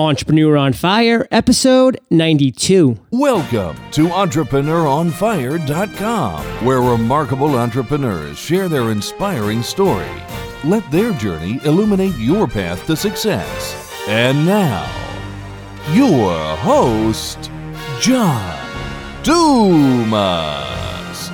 Entrepreneur on Fire, episode 92. Welcome to EntrepreneurOnFire.com, where remarkable entrepreneurs share their inspiring story. Let their journey illuminate your path to success. And now, your host, John Dumas.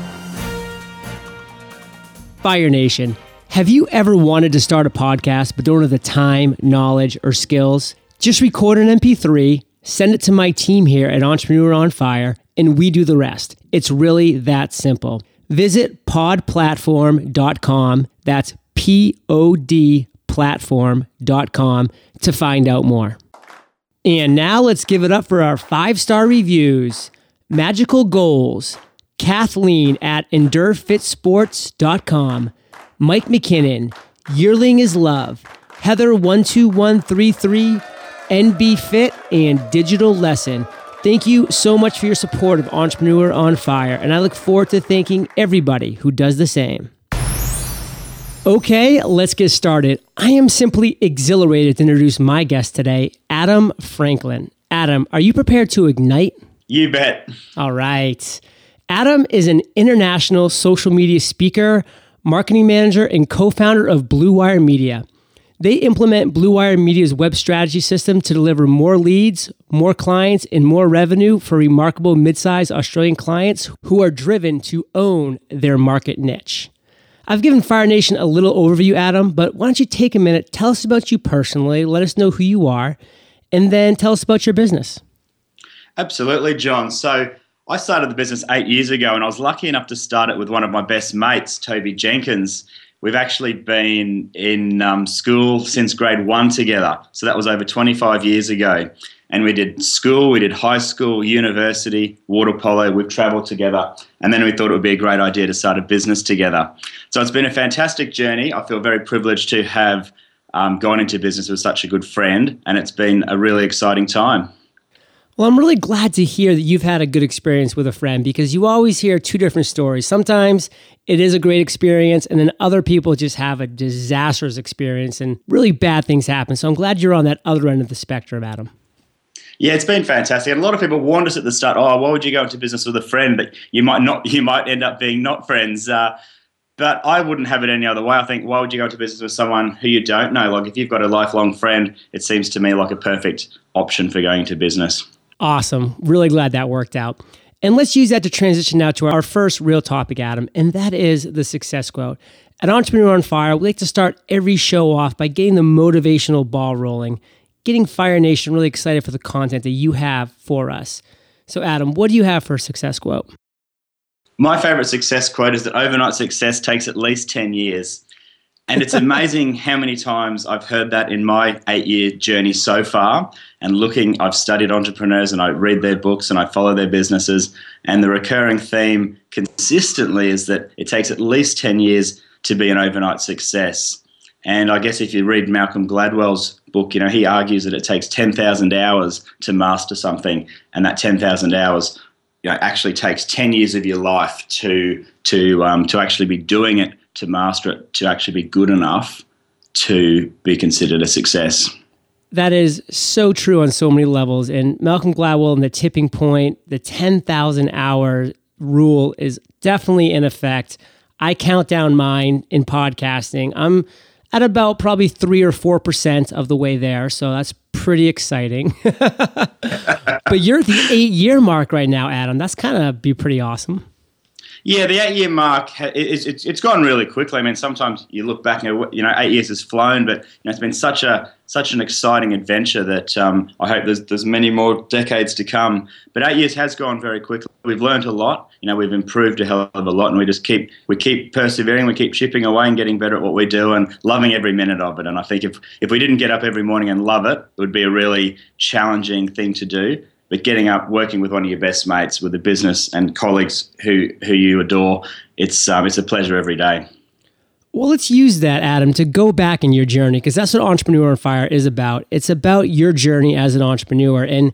Fire Nation, have you ever wanted to start a podcast but don't have the time, knowledge, or skills? Just record an MP3, send it to my team here at Entrepreneur on Fire, and we do the rest. It's really that simple. Visit podplatform.com. That's P O D platform.com to find out more. And now let's give it up for our five star reviews. Magical Goals, Kathleen at EndureFitSports.com, Mike McKinnon, Yearling is Love, Heather12133, NB Fit, and Digital Lesson. Thank you so much for your support of Entrepreneur on Fire, and I look forward to thanking everybody who does the same. Okay, let's get started. I am simply exhilarated to introduce my guest today, Adam Franklin. Adam, are you prepared to ignite? You bet. All right. Adam is an international social media speaker, marketing manager, and co founder of Bluewire Media. They implement Bluewire Media's web strategy system to deliver more leads, more clients, and more revenue for remarkable mid-sized Australian clients who are driven to own their market niche. I've given Fire Nation a little overview, Adam, but why don't you take a minute, tell us about you personally, let us know who you are, and then tell us about your business. Absolutely, John. So I started the business eight years ago, and I was lucky enough to start it with one of my best mates, Toby Jenkins. We've actually been in um, school since grade one together. So that was over 25 years ago. And we did school, we did high school, university, water polo. We've traveled together. And then we thought it would be a great idea to start a business together. So it's been a fantastic journey. I feel very privileged to have um, gone into business with such a good friend. And it's been a really exciting time. Well, I'm really glad to hear that you've had a good experience with a friend because you always hear two different stories. Sometimes it is a great experience, and then other people just have a disastrous experience and really bad things happen. So I'm glad you're on that other end of the spectrum, Adam. Yeah, it's been fantastic. And a lot of people warned us at the start, oh, why would you go into business with a friend But you might not you might end up being not friends. Uh, but I wouldn't have it any other way. I think why would you go into business with someone who you don't know? Like if you've got a lifelong friend, it seems to me like a perfect option for going into business. Awesome. Really glad that worked out. And let's use that to transition now to our first real topic, Adam, and that is the success quote. At Entrepreneur on Fire, we like to start every show off by getting the motivational ball rolling, getting Fire Nation really excited for the content that you have for us. So, Adam, what do you have for a success quote? My favorite success quote is that overnight success takes at least 10 years. And it's amazing how many times I've heard that in my eight year journey so far. And looking, I've studied entrepreneurs and I read their books and I follow their businesses. And the recurring theme consistently is that it takes at least 10 years to be an overnight success. And I guess if you read Malcolm Gladwell's book, you know, he argues that it takes 10,000 hours to master something. And that 10,000 hours you know, actually takes 10 years of your life to, to, um, to actually be doing it to master it to actually be good enough to be considered a success. That is so true on so many levels. And Malcolm Gladwell and the tipping point, the 10,000 hour rule is definitely in effect. I count down mine in podcasting. I'm at about probably three or 4% of the way there. So that's pretty exciting. but you're at the eight year mark right now, Adam. That's kind of be pretty awesome. Yeah, the eight year mark it's, it's, it's gone really quickly. I mean, sometimes you look back and you know eight years has flown, but you know, it's been such a such an exciting adventure that um, I hope there's there's many more decades to come. But eight years has gone very quickly. We've learned a lot. You know, we've improved a hell of a lot, and we just keep we keep persevering. We keep chipping away and getting better at what we do, and loving every minute of it. And I think if if we didn't get up every morning and love it, it would be a really challenging thing to do but getting up, working with one of your best mates, with a business and colleagues who who you adore, it's um, it's a pleasure every day. Well, let's use that, Adam, to go back in your journey because that's what Entrepreneur on Fire is about. It's about your journey as an entrepreneur, and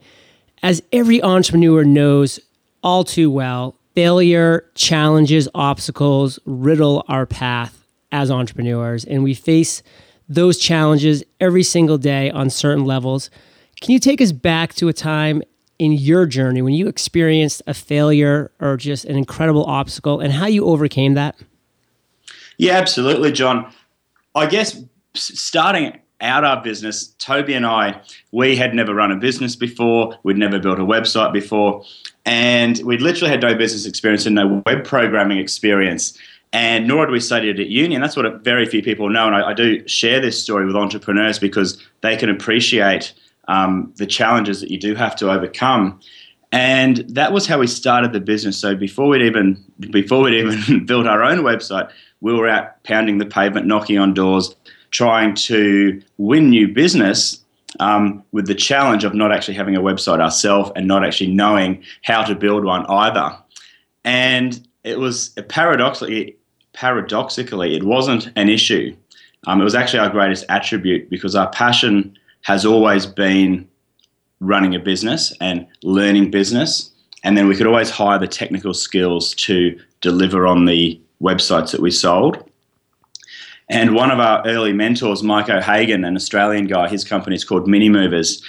as every entrepreneur knows all too well, failure, challenges, obstacles riddle our path as entrepreneurs, and we face those challenges every single day on certain levels Can you take us back to a time in your journey when you experienced a failure or just an incredible obstacle and how you overcame that? Yeah, absolutely, John. I guess starting out our business, Toby and I, we had never run a business before. We'd never built a website before. And we'd literally had no business experience and no web programming experience. And nor had we studied at uni. And that's what very few people know. And I, I do share this story with entrepreneurs because they can appreciate um, the challenges that you do have to overcome. And that was how we started the business. So before we'd even before we'd even built our own website, we were out pounding the pavement, knocking on doors, trying to win new business um, with the challenge of not actually having a website ourselves and not actually knowing how to build one either. And it was paradoxically, paradoxically, it wasn't an issue. Um, it was actually our greatest attribute because our passion has always been running a business and learning business. And then we could always hire the technical skills to deliver on the websites that we sold. And one of our early mentors, Mike O'Hagan, an Australian guy, his company is called Mini Movers.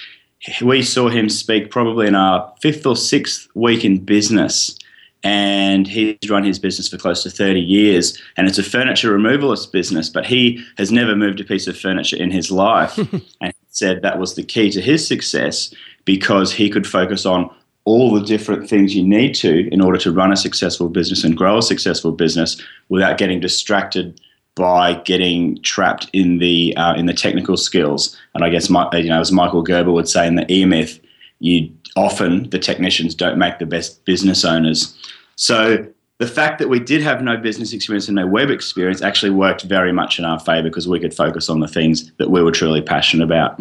We saw him speak probably in our fifth or sixth week in business. And he's run his business for close to 30 years. And it's a furniture removalist business, but he has never moved a piece of furniture in his life. and said that was the key to his success because he could focus on all the different things you need to in order to run a successful business and grow a successful business without getting distracted by getting trapped in the uh, in the technical skills. And I guess my, you know, as Michael Gerber would say in the E Myth, you often the technicians don't make the best business owners. So the fact that we did have no business experience and no web experience actually worked very much in our favor because we could focus on the things that we were truly passionate about.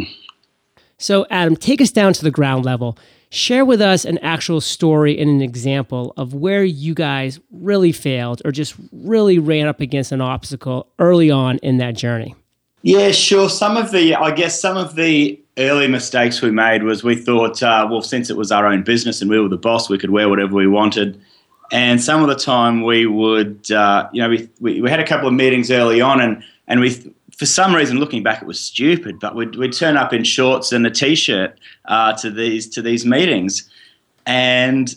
So, Adam, take us down to the ground level. Share with us an actual story and an example of where you guys really failed or just really ran up against an obstacle early on in that journey. Yeah, sure. Some of the, I guess, some of the early mistakes we made was we thought, uh, well, since it was our own business and we were the boss, we could wear whatever we wanted. And some of the time we would, uh, you know, we, we, we, had a couple of meetings early on, and, and we, for some reason, looking back, it was stupid, but we'd, we'd turn up in shorts and a t-shirt uh, to these to these meetings, and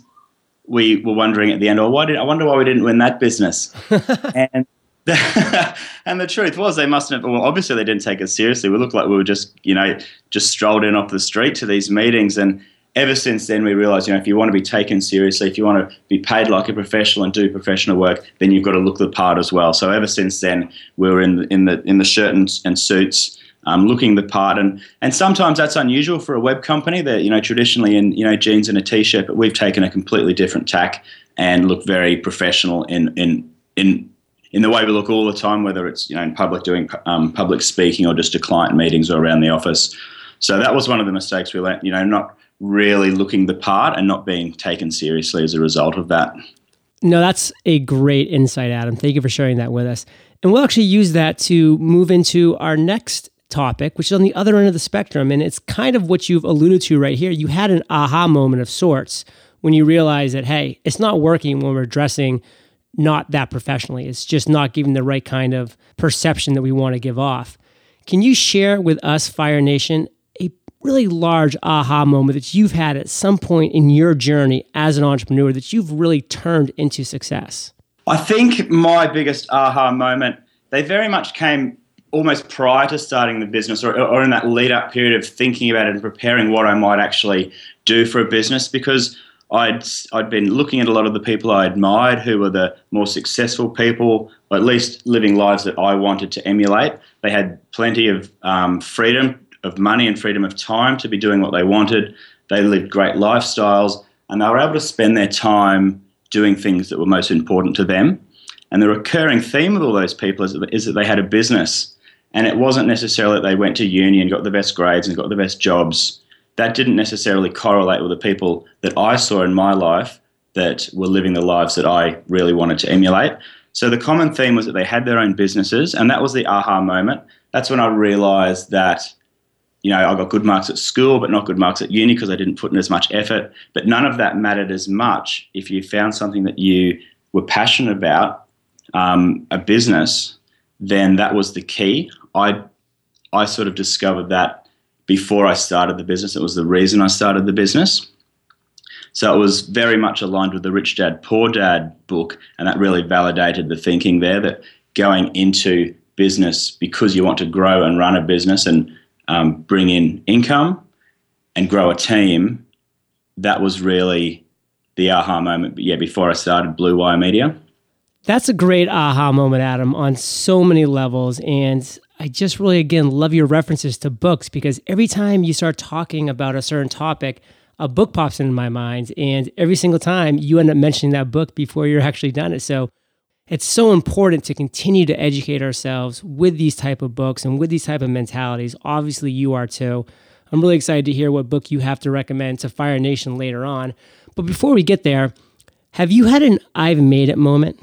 we were wondering at the end, oh, why did I wonder why we didn't win that business? and the, and the truth was, they must have. Well, obviously, they didn't take us seriously. We looked like we were just, you know, just strolled in off the street to these meetings, and ever since then, we realized, you know, if you want to be taken seriously, if you want to be paid like a professional and do professional work, then you've got to look the part as well. So ever since then, we were in the, in the in the shirt and, and suits, um, looking the part, and and sometimes that's unusual for a web company that you know traditionally in you know jeans and a t-shirt, but we've taken a completely different tack and look very professional in in in in the way we look all the time, whether it's you know in public doing um, public speaking or just to client meetings or around the office. So that was one of the mistakes we learned. You know, not really looking the part and not being taken seriously as a result of that. No, that's a great insight, Adam. Thank you for sharing that with us. And we'll actually use that to move into our next topic, which is on the other end of the spectrum. And it's kind of what you've alluded to right here. You had an aha moment of sorts when you realize that, hey, it's not working when we're dressing not that professionally. It's just not giving the right kind of perception that we want to give off. Can you share with us, Fire Nation, really large aha moment that you've had at some point in your journey as an entrepreneur that you've really turned into success? I think my biggest aha moment, they very much came almost prior to starting the business or, or in that lead up period of thinking about it and preparing what I might actually do for a business because I'd, I'd been looking at a lot of the people I admired who were the more successful people, at least living lives that I wanted to emulate. They had plenty of um, freedom of money and freedom of time to be doing what they wanted. They lived great lifestyles and they were able to spend their time doing things that were most important to them. And the recurring theme of all those people is, is that they had a business. And it wasn't necessarily that they went to uni and got the best grades and got the best jobs. That didn't necessarily correlate with the people that I saw in my life that were living the lives that I really wanted to emulate. So the common theme was that they had their own businesses, and that was the aha moment. That's when I realized that you know, I got good marks at school, but not good marks at uni because I didn't put in as much effort. But none of that mattered as much if you found something that you were passionate about, um, a business, then that was the key. I, I sort of discovered that before I started the business. It was the reason I started the business. So it was very much aligned with the Rich Dad Poor Dad book, and that really validated the thinking there that going into business because you want to grow and run a business and um, bring in income and grow a team, that was really the aha moment. But yeah, before I started Bluewire Media. That's a great aha moment, Adam, on so many levels. And I just really, again, love your references to books because every time you start talking about a certain topic, a book pops into my mind. And every single time you end up mentioning that book before you're actually done it. So it's so important to continue to educate ourselves with these type of books and with these type of mentalities. Obviously, you are too. I'm really excited to hear what book you have to recommend to Fire Nation later on. But before we get there, have you had an I've made it moment?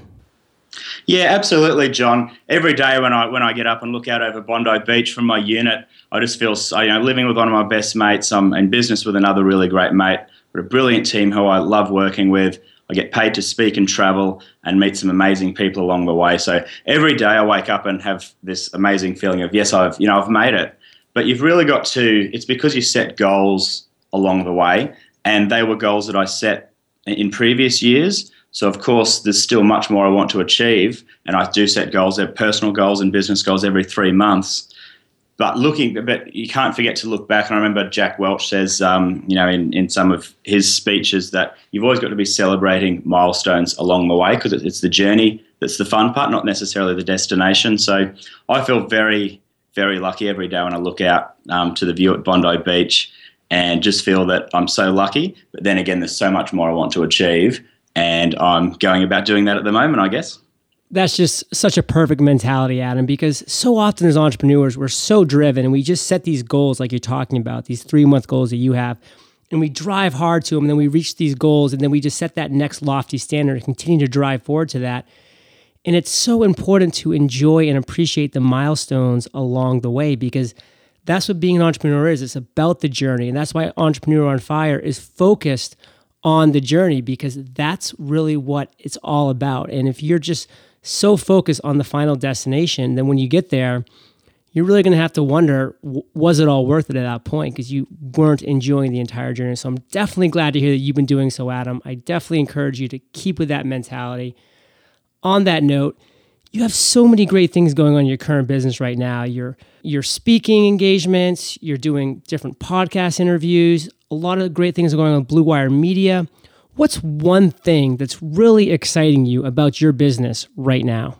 Yeah, absolutely, John. Every day when I when I get up and look out over Bondi Beach from my unit, I just feel you know living with one of my best mates. I'm in business with another really great mate. We're a brilliant team who I love working with. I get paid to speak and travel and meet some amazing people along the way. So every day I wake up and have this amazing feeling of yes, I've you know I've made it. But you've really got to. It's because you set goals along the way, and they were goals that I set in previous years. So, of course, there's still much more I want to achieve, and I do set goals, they're personal goals and business goals every three months. But looking, but you can't forget to look back. And I remember Jack Welch says, um, you know, in, in some of his speeches that you've always got to be celebrating milestones along the way because it's the journey that's the fun part, not necessarily the destination. So I feel very, very lucky every day when I look out um, to the view at Bondi Beach and just feel that I'm so lucky. But then again, there's so much more I want to achieve and I'm going about doing that at the moment, I guess. That's just such a perfect mentality, Adam, because so often as entrepreneurs, we're so driven and we just set these goals like you're talking about, these three month goals that you have, and we drive hard to them, and then we reach these goals, and then we just set that next lofty standard and continue to drive forward to that. And it's so important to enjoy and appreciate the milestones along the way because that's what being an entrepreneur is. It's about the journey. And that's why Entrepreneur on Fire is focused on the journey because that's really what it's all about. And if you're just so focused on the final destination, then when you get there, you're really going to have to wonder was it all worth it at that point because you weren't enjoying the entire journey. So I'm definitely glad to hear that you've been doing so, Adam. I definitely encourage you to keep with that mentality. On that note, you have so many great things going on in your current business right now. You're you're speaking engagements, you're doing different podcast interviews, a lot of great things are going on with Bluewire Media. What's one thing that's really exciting you about your business right now?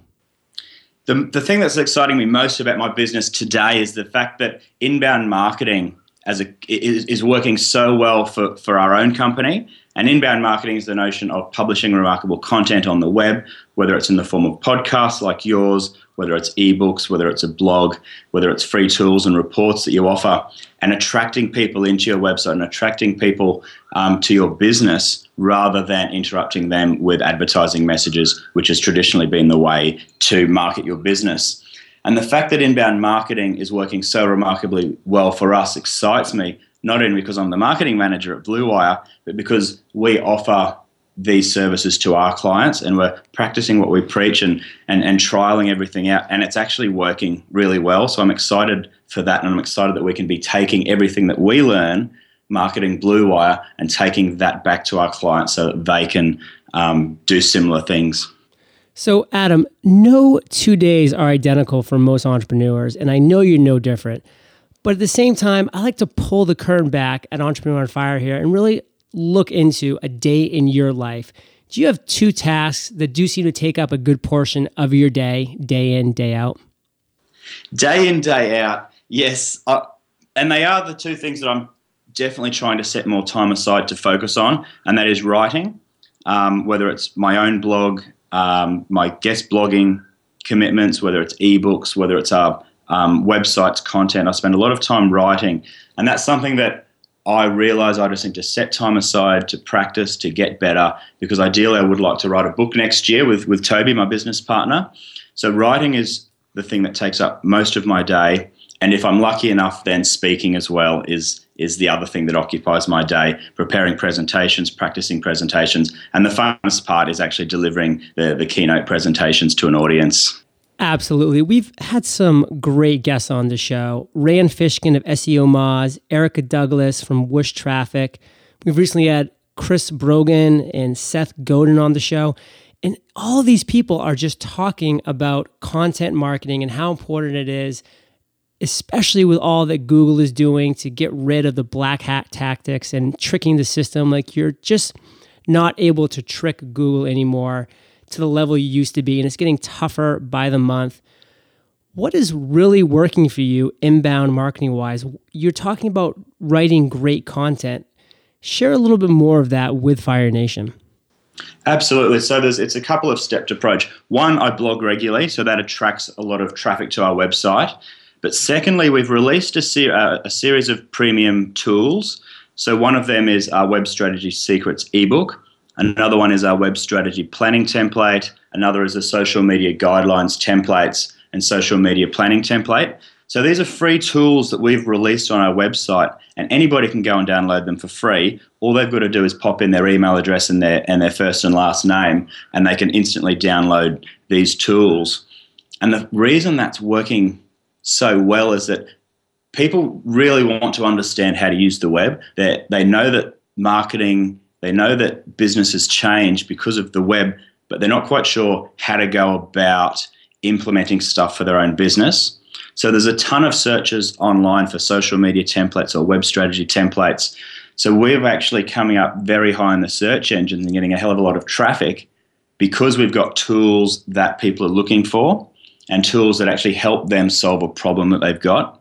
The, the thing that's exciting me most about my business today is the fact that inbound marketing as a, is, is working so well for, for our own company. And inbound marketing is the notion of publishing remarkable content on the web, whether it's in the form of podcasts like yours, whether it's ebooks, whether it's a blog, whether it's free tools and reports that you offer, and attracting people into your website and attracting people um, to your business rather than interrupting them with advertising messages, which has traditionally been the way to market your business. And the fact that inbound marketing is working so remarkably well for us excites me, not only because I'm the marketing manager at Bluewire, but because we offer these services to our clients and we're practicing what we preach and, and, and trialing everything out. And it's actually working really well. So I'm excited for that. And I'm excited that we can be taking everything that we learn marketing Bluewire and taking that back to our clients so that they can um, do similar things. So, Adam, no two days are identical for most entrepreneurs, and I know you're no different. But at the same time, I like to pull the curtain back at Entrepreneur on Fire here and really look into a day in your life, do you have two tasks that do seem to take up a good portion of your day, day in, day out? Day in, day out, yes. Uh, and they are the two things that I'm definitely trying to set more time aside to focus on, and that is writing, um, whether it's my own blog, um, my guest blogging commitments, whether it's ebooks, whether it's our um, websites, content. I spend a lot of time writing, and that's something that I realize I just need to set time aside to practice, to get better, because ideally I would like to write a book next year with, with Toby, my business partner. So writing is the thing that takes up most of my day. And if I'm lucky enough, then speaking as well is is the other thing that occupies my day, preparing presentations, practicing presentations. And the funnest part is actually delivering the, the keynote presentations to an audience. Absolutely. We've had some great guests on the show. Rand Fishkin of SEO Moz, Erica Douglass from Whoosh Traffic. We've recently had Chris Brogan and Seth Godin on the show. And all these people are just talking about content marketing and how important it is, especially with all that Google is doing to get rid of the black hat tactics and tricking the system. Like you're just not able to trick Google anymore to the level you used to be, and it's getting tougher by the month. What is really working for you inbound marketing wise? You're talking about writing great content. Share a little bit more of that with Fire Nation. Absolutely. So there's it's a couple of stepped approach. One, I blog regularly, so that attracts a lot of traffic to our website. But secondly, we've released a, ser- uh, a series of premium tools. So one of them is our Web Strategy Secrets ebook. Another one is our Web Strategy Planning template. Another is a social media guidelines templates and social media planning template. So these are free tools that we've released on our website, and anybody can go and download them for free. All they've got to do is pop in their email address and their and their first and last name, and they can instantly download these tools. And the reason that's working so well is that people really want to understand how to use the web. They they know that marketing, they know that business has changed because of the web, but they're not quite sure how to go about implementing stuff for their own business. So there's a ton of searches online for social media templates or web strategy templates. So we're actually coming up very high in the search engines and getting a hell of a lot of traffic because we've got tools that people are looking for and tools that actually help them solve a problem that they've got.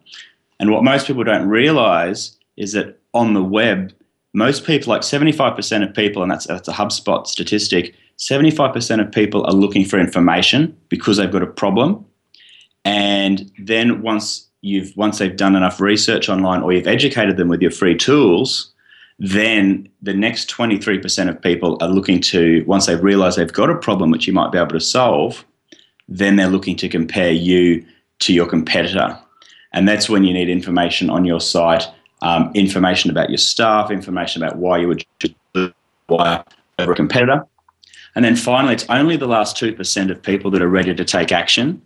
And what most people don't realize is that on the web, most people, like 75% of people, and that's, that's a HubSpot statistic, 75% of people are looking for information because they've got a problem. And then once you've once they've done enough research online or you've educated them with your free tools, then the next 23% of people are looking to once they've realized they've got a problem which you might be able to solve, then they're looking to compare you to your competitor. And that's when you need information on your site, um, information about your staff, information about why you would why over a competitor. And then finally, it's only the last 2% of people that are ready to take action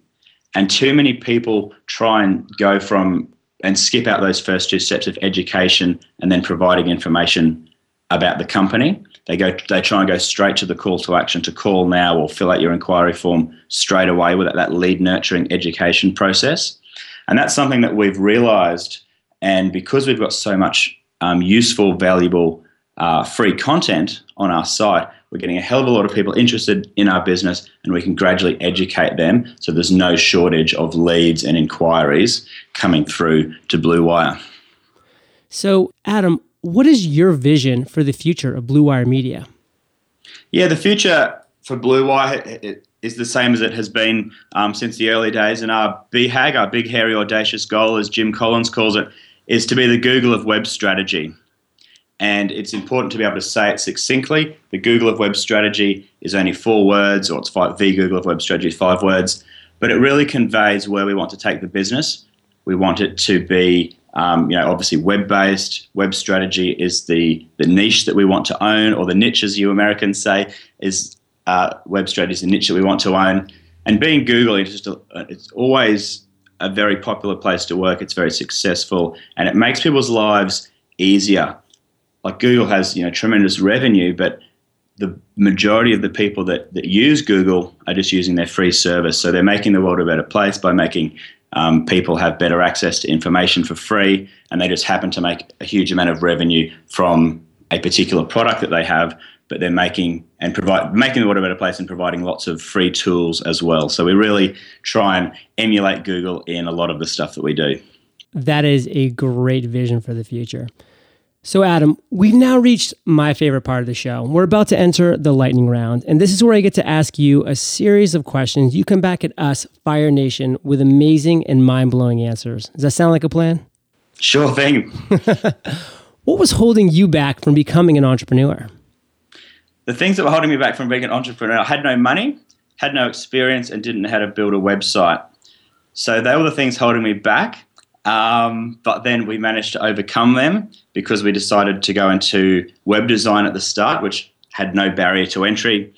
and too many people try and go from and skip out those first two steps of education and then providing information about the company. They go they try and go straight to the call to action to call now or fill out your inquiry form straight away with that lead nurturing education process. And that's something that we've realized. And because we've got so much um, useful, valuable, uh, free content on our site, we're getting a hell of a lot of people interested in our business, and we can gradually educate them so there's no shortage of leads and inquiries coming through to Bluewire. So, Adam, what is your vision for the future of Bluewire Media? Yeah, the future for Bluewire is the same as it has been um, since the early days. And our BHAG, our big, hairy, audacious goal, as Jim Collins calls it, is to be the Google of web strategy and it's important to be able to say it succinctly. The Google of Web Strategy is only four words, or it's five, the Google of Web Strategy is five words, but it really conveys where we want to take the business. We want it to be, um, you know, obviously web-based. Web strategy is the the niche that we want to own, or the niche, as you Americans say, is uh, web strategy is the niche that we want to own. And being Google, it's just a, it's always a very popular place to work. It's very successful, and it makes people's lives easier like Google has you know tremendous revenue, but the majority of the people that, that use Google are just using their free service. So they're making the world a better place by making um, people have better access to information for free, and they just happen to make a huge amount of revenue from a particular product that they have. But they're making and provide making the world a better place and providing lots of free tools as well. So we really try and emulate Google in a lot of the stuff that we do. That is a great vision for the future. So, Adam, we've now reached my favorite part of the show. We're about to enter the lightning round, and this is where I get to ask you a series of questions. You come back at us, Fire Nation, with amazing and mind blowing answers. Does that sound like a plan? Sure thing. what was holding you back from becoming an entrepreneur? The things that were holding me back from being an entrepreneur I had no money, had no experience, and didn't know how to build a website. So, they were the things holding me back. Um, but then we managed to overcome them because we decided to go into web design at the start, which had no barrier to entry.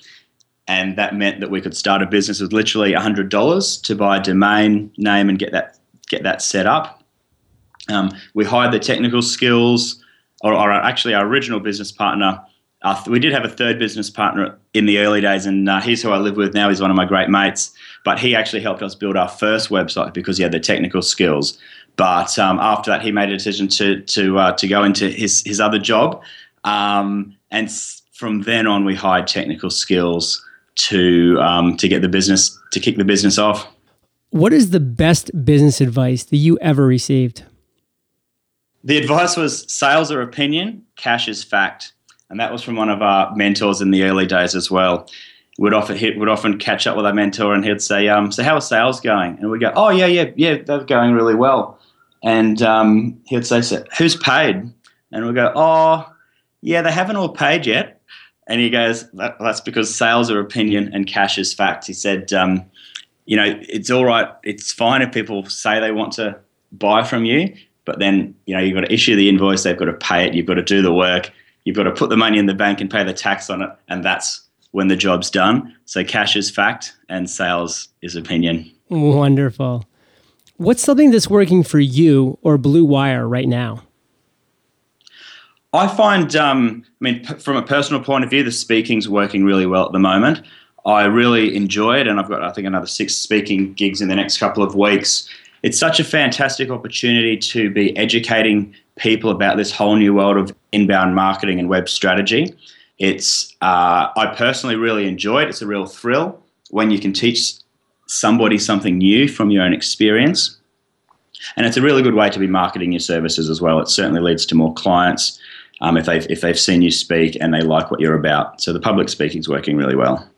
and that meant that we could start a business with literally $100 to buy a domain name and get that get that set up. Um, we hired the technical skills, or, or, actually our original business partner. Uh, we did have a third business partner in the early days, and uh, he's who I live with now. He's one of my great mates, but he actually helped us build our first website because he had the technical skills. But um, after that, he made a decision to to uh, to go into his his other job, um, and from then on, we hired technical skills to um, to get the business to kick the business off. What is the best business advice that you ever received? The advice was sales are opinion, cash is fact, and that was from one of our mentors in the early days as well. Would often would often catch up with our mentor, and he'd say, um, "So how are sales going?" And we'd go, "Oh yeah, yeah, yeah, they're going really well." And um, he'd say, so, Who's paid? And we'd go, Oh, yeah, they haven't all paid yet. And he goes, that, That's because sales are opinion and cash is fact. He said, um, You know, it's all right. It's fine if people say they want to buy from you, but then, you know, you've got to issue the invoice, they've got to pay it, you've got to do the work, you've got to put the money in the bank and pay the tax on it. And that's when the job's done. So cash is fact and sales is opinion. Wonderful. What's something that's working for you or Bluewire right now? I find, um, I mean, p- from a personal point of view, the speaking's working really well at the moment. I really enjoy it, and I've got, I think, another six speaking gigs in the next couple of weeks. It's such a fantastic opportunity to be educating people about this whole new world of inbound marketing and web strategy. It's, uh, I personally really enjoy it. It's a real thrill when you can teach somebody something new from your own experience. And it's a really good way to be marketing your services as well. It certainly leads to more clients um, if, they've, if they've seen you speak and they like what you're about. So the public speaking is working really well.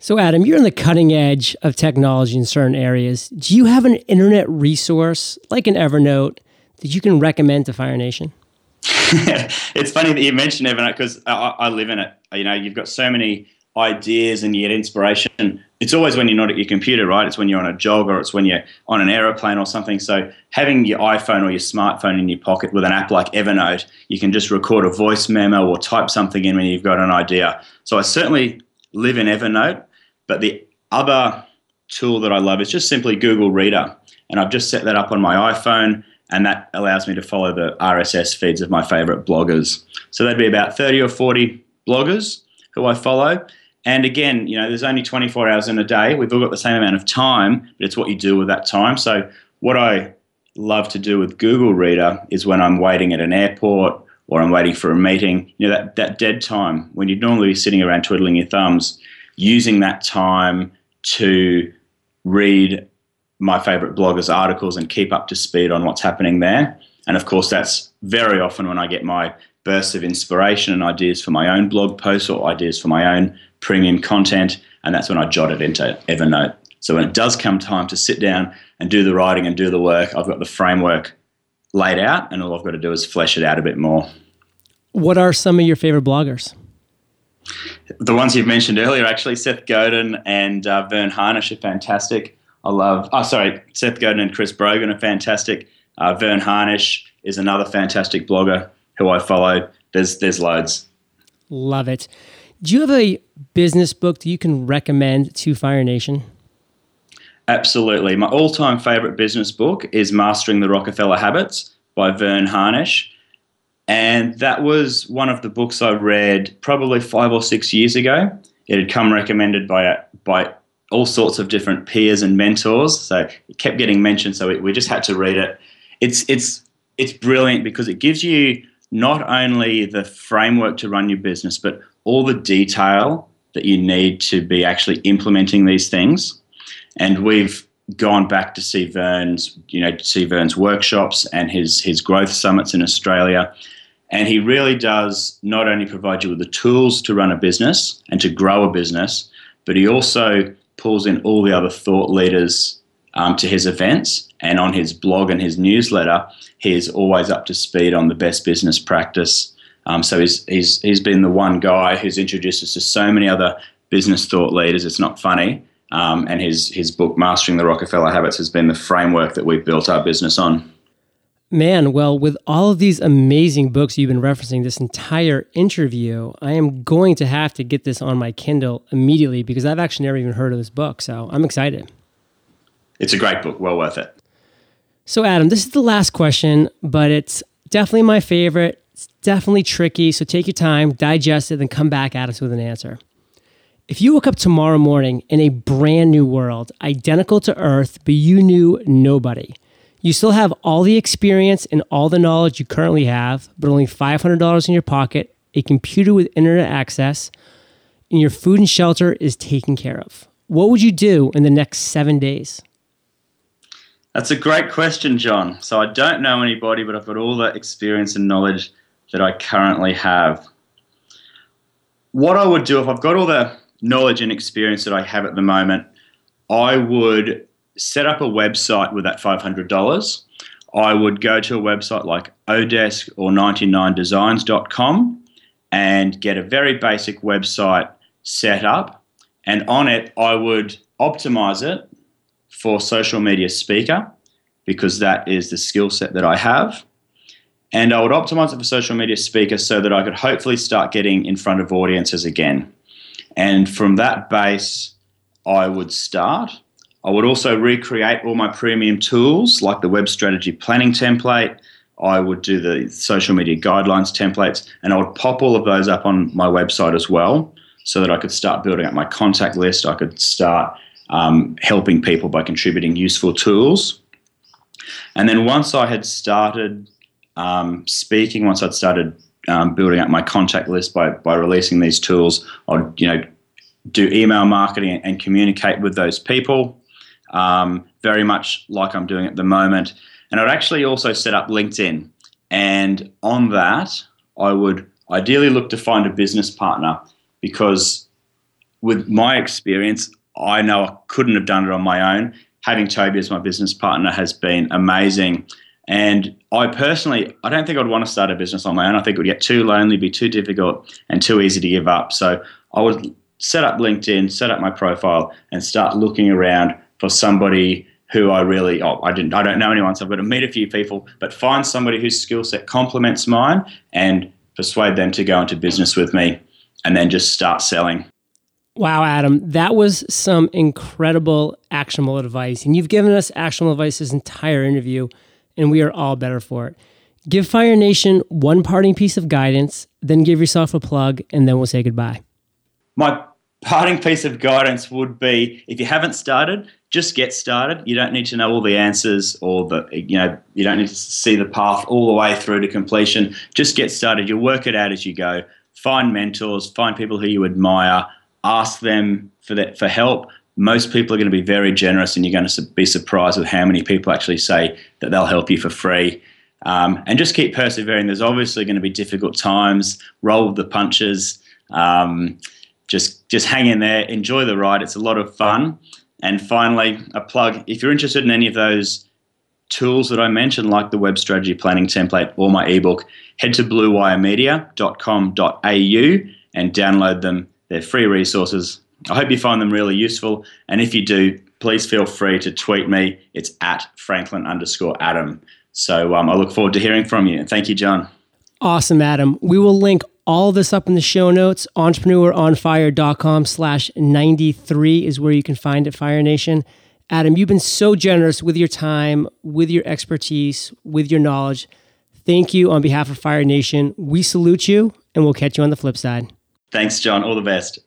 So, Adam, you're on the cutting edge of technology in certain areas. Do you have an internet resource like an Evernote that you can recommend to Fire Nation? it's funny that you mentioned Evernote because I, I live in it. You know, you've got so many ideas and you get inspiration. It's always when you're not at your computer, right? It's when you're on a jog or it's when you're on an aeroplane or something. So having your iPhone or your smartphone in your pocket with an app like Evernote, you can just record a voice memo or type something in when you've got an idea. So I certainly live in Evernote, but the other tool that I love is just simply Google Reader. And I've just set that up on my iPhone and that allows me to follow the RSS feeds of my favorite bloggers. So that'd be about 30 or 40 bloggers who I follow. And again, you know, there's only 24 hours in a day. We've all got the same amount of time, but it's what you do with that time. So, what I love to do with Google Reader is when I'm waiting at an airport or I'm waiting for a meeting, you know, that, that dead time when you'd normally be sitting around twiddling your thumbs, using that time to read my favorite bloggers' articles and keep up to speed on what's happening there. And of course, that's very often when I get my bursts of inspiration and ideas for my own blog posts or ideas for my own premium content, and that's when I jot it into Evernote. So when it does come time to sit down and do the writing and do the work, I've got the framework laid out, and all I've got to do is flesh it out a bit more. What are some of your favorite bloggers? The ones you've mentioned earlier, actually, Seth Godin and uh, Verne Harnish are fantastic. I love, oh, sorry, Seth Godin and Chris Brogan are fantastic. Uh, Verne Harnish is another fantastic blogger who I follow. There's, there's loads. Love it. Do you have a business book that you can recommend to Fire Nation? Absolutely. My all time favorite business book is Mastering the Rockefeller Habits by Verne Harnish. And that was one of the books I read probably five or six years ago. It had come recommended by, by all sorts of different peers and mentors. So it kept getting mentioned. So we, we just had to read it. It's, it's, it's brilliant because it gives you not only the framework to run your business, but all the detail that you need to be actually implementing these things. And we've gone back to see Verne's, you know, see Verne's workshops and his his growth summits in Australia. And he really does not only provide you with the tools to run a business and to grow a business, but he also pulls in all the other thought leaders um, to his events. And on his blog and his newsletter, he is always up to speed on the best business practice um, so he's, he's, he's been the one guy who's introduced us to so many other business thought leaders. It's not funny. Um, and his, his book, Mastering the Rockefeller Habits, has been the framework that we've built our business on. Man, well, with all of these amazing books you've been referencing this entire interview, I am going to have to get this on my Kindle immediately because I've actually never even heard of this book. So I'm excited. It's a great book, well worth it. So, Adam, this is the last question, but it's definitely my favorite. It's definitely tricky. So take your time, digest it, then come back at us with an answer. If you woke up tomorrow morning in a brand new world, identical to Earth, but you knew nobody, you still have all the experience and all the knowledge you currently have, but only $500 in your pocket, a computer with internet access, and your food and shelter is taken care of. What would you do in the next seven days? That's a great question, John. So I don't know anybody, but I've got all the experience and knowledge that I currently have. What I would do if I've got all the knowledge and experience that I have at the moment, I would set up a website with that $500. I would go to a website like Odesk or 99designs.com and get a very basic website set up. And on it, I would optimize it for social media speaker because that is the skill set that I have. And I would optimize it for social media speaker so that I could hopefully start getting in front of audiences again. And from that base, I would start. I would also recreate all my premium tools like the web strategy planning template. I would do the social media guidelines templates, and I would pop all of those up on my website as well so that I could start building up my contact list. I could start um, helping people by contributing useful tools. And then once I had started um, speaking, once I'd started um, building up my contact list by, by releasing these tools, I'd you know do email marketing and communicate with those people um, very much like I'm doing at the moment. And I'd actually also set up LinkedIn. And on that, I would ideally look to find a business partner because, with my experience, I know I couldn't have done it on my own. Having Toby as my business partner has been amazing. And I personally, I don't think I'd want to start a business on my own. I think it would get too lonely, be too difficult, and too easy to give up. So I would set up LinkedIn, set up my profile, and start looking around for somebody who I really oh, I didn't I don't know anyone, so I've got to meet a few people, but find somebody whose skill set complements mine and persuade them to go into business with me and then just start selling. Wow, Adam, that was some incredible actionable advice. And you've given us actionable advice this entire interview, and we are all better for it. Give Fire Nation one parting piece of guidance, then give yourself a plug, and then we'll say goodbye. My parting piece of guidance would be if you haven't started, just get started. You don't need to know all the answers or the you know you don't need to see the path all the way through to completion. Just get started. You'll work it out as you go. Find mentors, find people who you admire, ask them for that for help. Most people are going to be very generous, and you're going to be surprised with how many people actually say that they'll help you for free. Um, and just keep persevering. There's obviously going to be difficult times. Roll with the punches. Um, just just hang in there, enjoy the ride. It's a lot of fun. And finally, a plug if you're interested in any of those tools that I mentioned, like the web strategy planning template or my ebook, head to bluewiremedia.com.au and download them. They're free resources. I hope you find them really useful. And if you do, please feel free to tweet me. It's at Franklin underscore Adam. So um, I look forward to hearing from you. Thank you, John. Awesome, Adam. We will link all this up in the show notes. Entrepreneuronfire.com slash 93 is where you can find it, Fire Nation. Adam, you've been so generous with your time, with your expertise, with your knowledge. Thank you on behalf of Fire Nation. We salute you, and we'll catch you on the flip side. Thanks, John. All the best.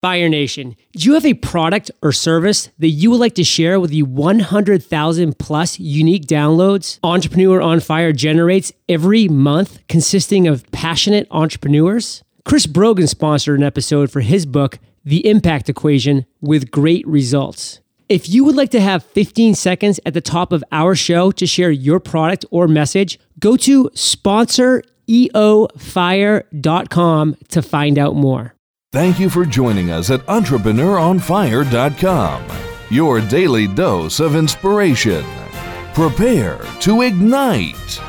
Fire Nation, do you have a product or service that you would like to share with the 100,000 plus unique downloads Entrepreneur on Fire generates every month, consisting of passionate entrepreneurs? Chris Brogan sponsored an episode for his book, The Impact Equation, with great results. If you would like to have 15 seconds at the top of our show to share your product or message, go to sponsoreofire.com to find out more. Thank you for joining us at EntrepreneurOnFire.com, your daily dose of inspiration. Prepare to ignite.